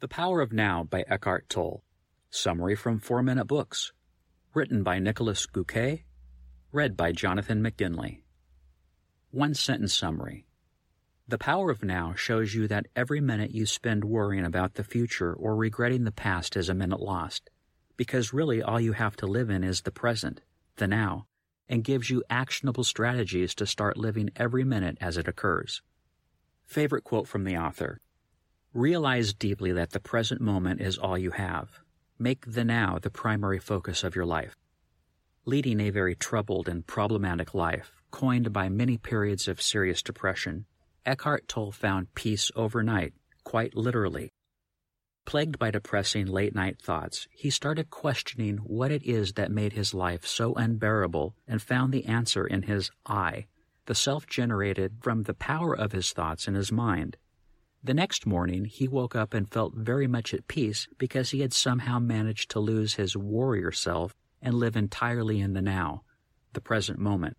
The Power of Now by Eckhart Tolle. Summary from Four Minute Books. Written by Niklas Göke. Read by Jonathan McGinley. One sentence summary. The power of now shows you that every minute you spend worrying about the future or regretting the past is a minute lost, because really all you have to live in is the present, the now, and gives you actionable strategies to start living every minute as it occurs. Favorite quote from the author Realize deeply that the present moment is all you have. Make the now the primary focus of your life. Leading a very troubled and problematic life, coined by many periods of serious depression, Eckhart Tolle found peace overnight, quite literally. Plagued by depressing late night thoughts, he started questioning what it is that made his life so unbearable and found the answer in his I, the self generated from the power of his thoughts in his mind. The next morning, he woke up and felt very much at peace because he had somehow managed to lose his warrior self and live entirely in the now, the present moment.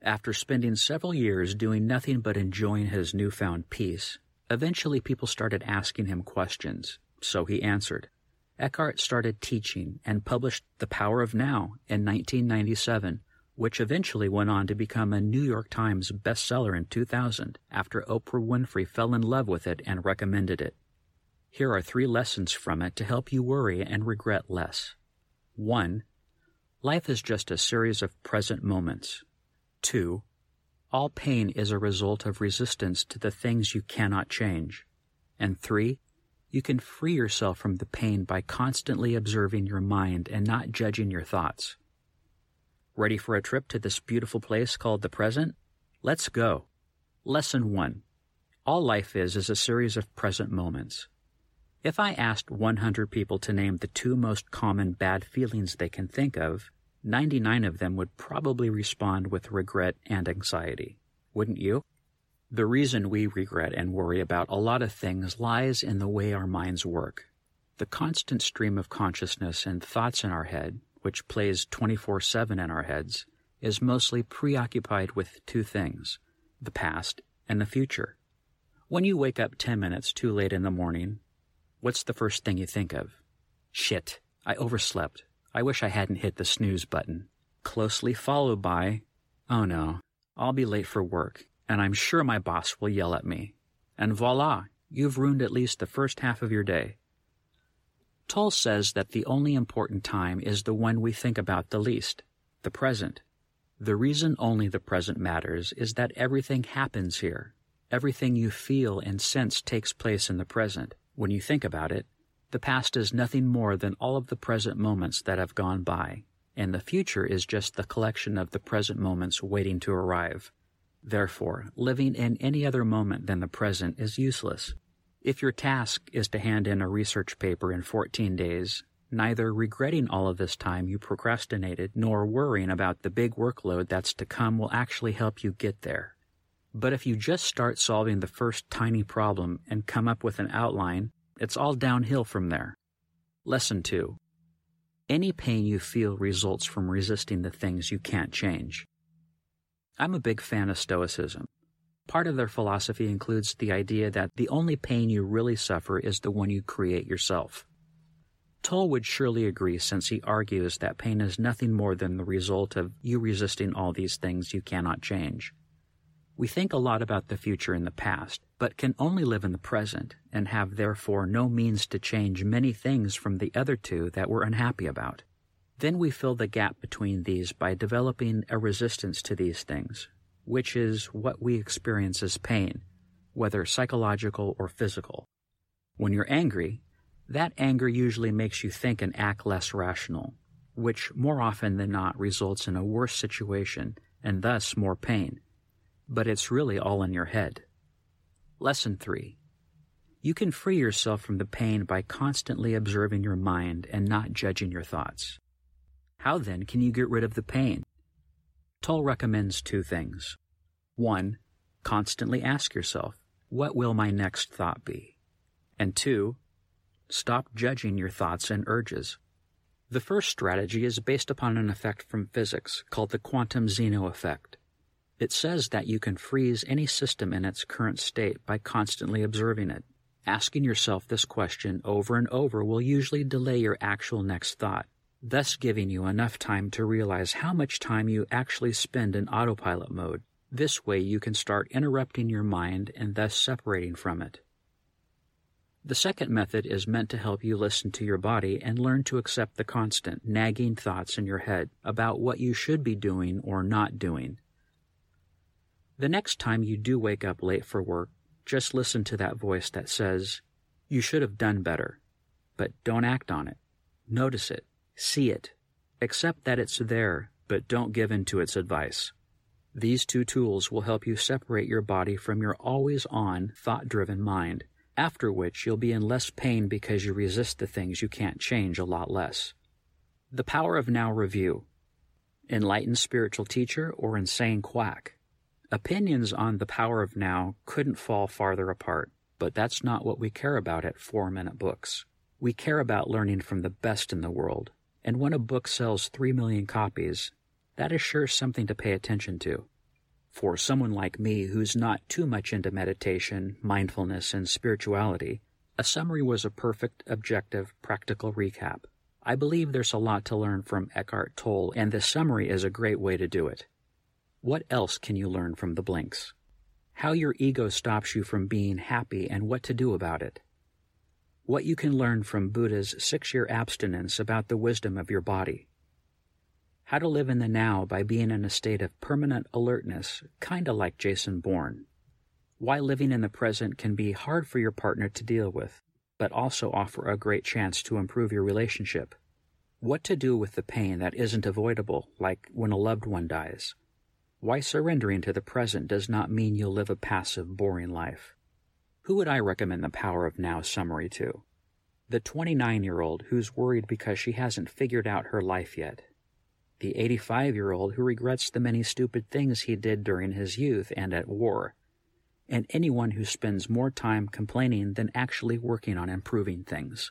After spending several years doing nothing but enjoying his newfound peace, eventually people started asking him questions, so he answered. Eckhart started teaching and published The Power of Now in 1997 which eventually went on to become a New York Times bestseller in 2000 after Oprah Winfrey fell in love with it and recommended it. Here are three lessons from it to help you worry and regret less. 1. Life is just a series of present moments. 2. All pain is a result of resistance to the things you cannot change. And 3. You can free yourself from the pain by constantly observing your mind and not judging your thoughts. Ready for a trip to this beautiful place called the present? Let's go. Lesson 1. All life is is a series of present moments. If I asked 100 people to name the two most common bad feelings they can think of, 99 of them would probably respond with regret and anxiety. Wouldn't you? The reason we regret and worry about a lot of things lies in the way our minds work. The constant stream of consciousness and thoughts in our head which plays 24 7 in our heads, is mostly preoccupied with two things the past and the future. When you wake up 10 minutes too late in the morning, what's the first thing you think of? Shit, I overslept. I wish I hadn't hit the snooze button. Closely followed by, oh no, I'll be late for work, and I'm sure my boss will yell at me. And voila, you've ruined at least the first half of your day. Tolle says that the only important time is the one we think about the least, the present. The reason only the present matters is that everything happens here. Everything you feel and sense takes place in the present. When you think about it, the past is nothing more than all of the present moments that have gone by, and the future is just the collection of the present moments waiting to arrive. Therefore, living in any other moment than the present is useless. If your task is to hand in a research paper in 14 days, neither regretting all of this time you procrastinated nor worrying about the big workload that's to come will actually help you get there. But if you just start solving the first tiny problem and come up with an outline, it's all downhill from there. Lesson 2. Any pain you feel results from resisting the things you can't change. I'm a big fan of Stoicism. Part of their philosophy includes the idea that the only pain you really suffer is the one you create yourself. Tolle would surely agree since he argues that pain is nothing more than the result of you resisting all these things you cannot change. We think a lot about the future and the past, but can only live in the present and have therefore no means to change many things from the other two that we're unhappy about. Then we fill the gap between these by developing a resistance to these things, which is what we experience as pain, whether psychological or physical. When you're angry, that anger usually makes you think and act less rational, which more often than not results in a worse situation and thus more pain. But it's really all in your head. Lesson 3. You can free yourself from the pain by constantly observing your mind and not judging your thoughts. How then can you get rid of the pain? Tolle recommends two things. One, constantly ask yourself, what will my next thought be? And two, stop judging your thoughts and urges. The first strategy is based upon an effect from physics called the quantum Zeno effect. It says that you can freeze any system in its current state by constantly observing it. Asking yourself this question over and over will usually delay your actual next thought, thus giving you enough time to realize how much time you actually spend in autopilot mode. This way, you can start interrupting your mind and thus separating from it. The second method is meant to help you listen to your body and learn to accept the constant, nagging thoughts in your head about what you should be doing or not doing. The next time you do wake up late for work, just listen to that voice that says, You should have done better. But don't act on it. Notice it. See it. Accept that it's there, but don't give in to its advice. These two tools will help you separate your body from your always on, thought driven mind, after which you'll be in less pain because you resist the things you can't change a lot less. The Power of Now Review Enlightened Spiritual Teacher or Insane Quack Opinions on the power of now couldn't fall farther apart, but that's not what we care about at Four Minute Books. We care about learning from the best in the world, and when a book sells 3 million copies, that is sure something to pay attention to. For someone like me who's not too much into meditation, mindfulness, and spirituality, a summary was a perfect, objective, practical recap. I believe there's a lot to learn from Eckhart Tolle, and this summary is a great way to do it. What else can you learn from the blinks? How your ego stops you from being happy and what to do about it. What you can learn from Buddha's six year abstinence about the wisdom of your body. How to live in the now by being in a state of permanent alertness, kinda like Jason Bourne. Why living in the present can be hard for your partner to deal with, but also offer a great chance to improve your relationship. What to do with the pain that isn't avoidable, like when a loved one dies why surrendering to the present does not mean you'll live a passive, boring life. Who would I recommend the Power of Now summary to? The 29 year old who's worried because she hasn't figured out her life yet. The 85 year old who regrets the many stupid things he did during his youth and at war. And anyone who spends more time complaining than actually working on improving things.